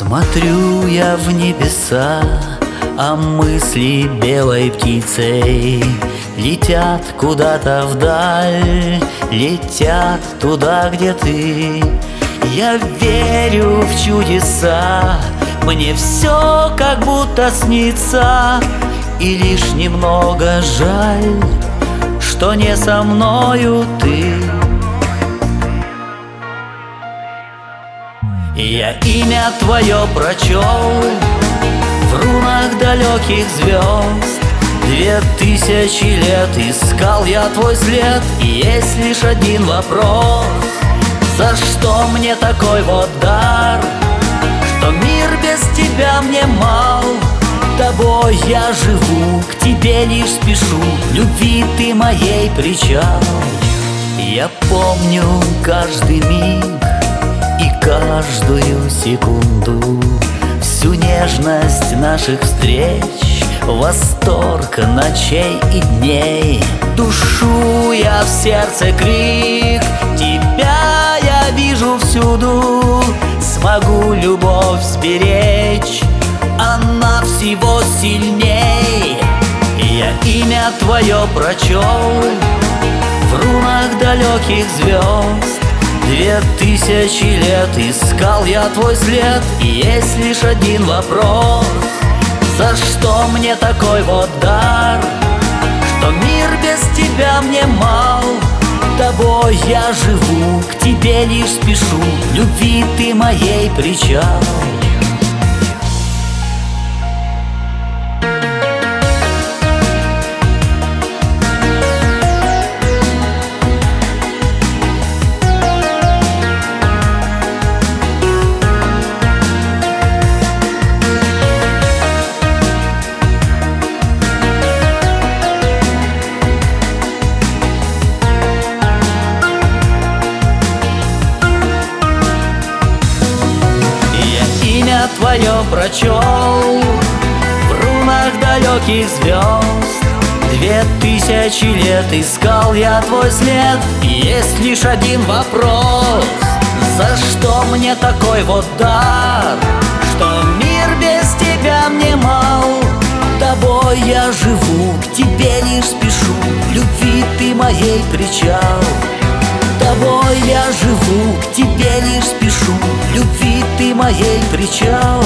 Смотрю я в небеса, а мысли белой птицей Летят куда-то вдаль, летят туда, где ты. Я верю в чудеса, мне все как будто снится И лишь немного жаль, что не со мною ты Я имя твое прочел В рунах далеких звезд. Две тысячи лет искал я твой след И есть лишь один вопрос. За что мне такой вот дар? Что мир без тебя мне мал? Тобой я живу, к тебе лишь спешу. Любви ты моей причал. Я помню каждый миг секунду. Всю нежность наших встреч Восторг ночей и дней. Душу я в сердце крик Тебя я вижу всюду. Смогу любовь сберечь Она всего сильней. Я имя твое прочел В рунах далеких звезд Две тысячи лет искал я твой след И есть лишь один вопрос. За что мне такой вот дар? Что мир без тебя мне мал? Тобой я живу, к тебе лишь спешу Любви ты моей причал твое прочел. В рунах далеких звезд Две тысячи лет искал я твой след. Есть лишь один вопрос. За что мне такой вот дар? Что мир без тебя мне мал. Тобой я живу, к тебе лишь спешу. Любви ты моей причал Тобой я живу, к тебе лишь спешу. Любви ты моей причал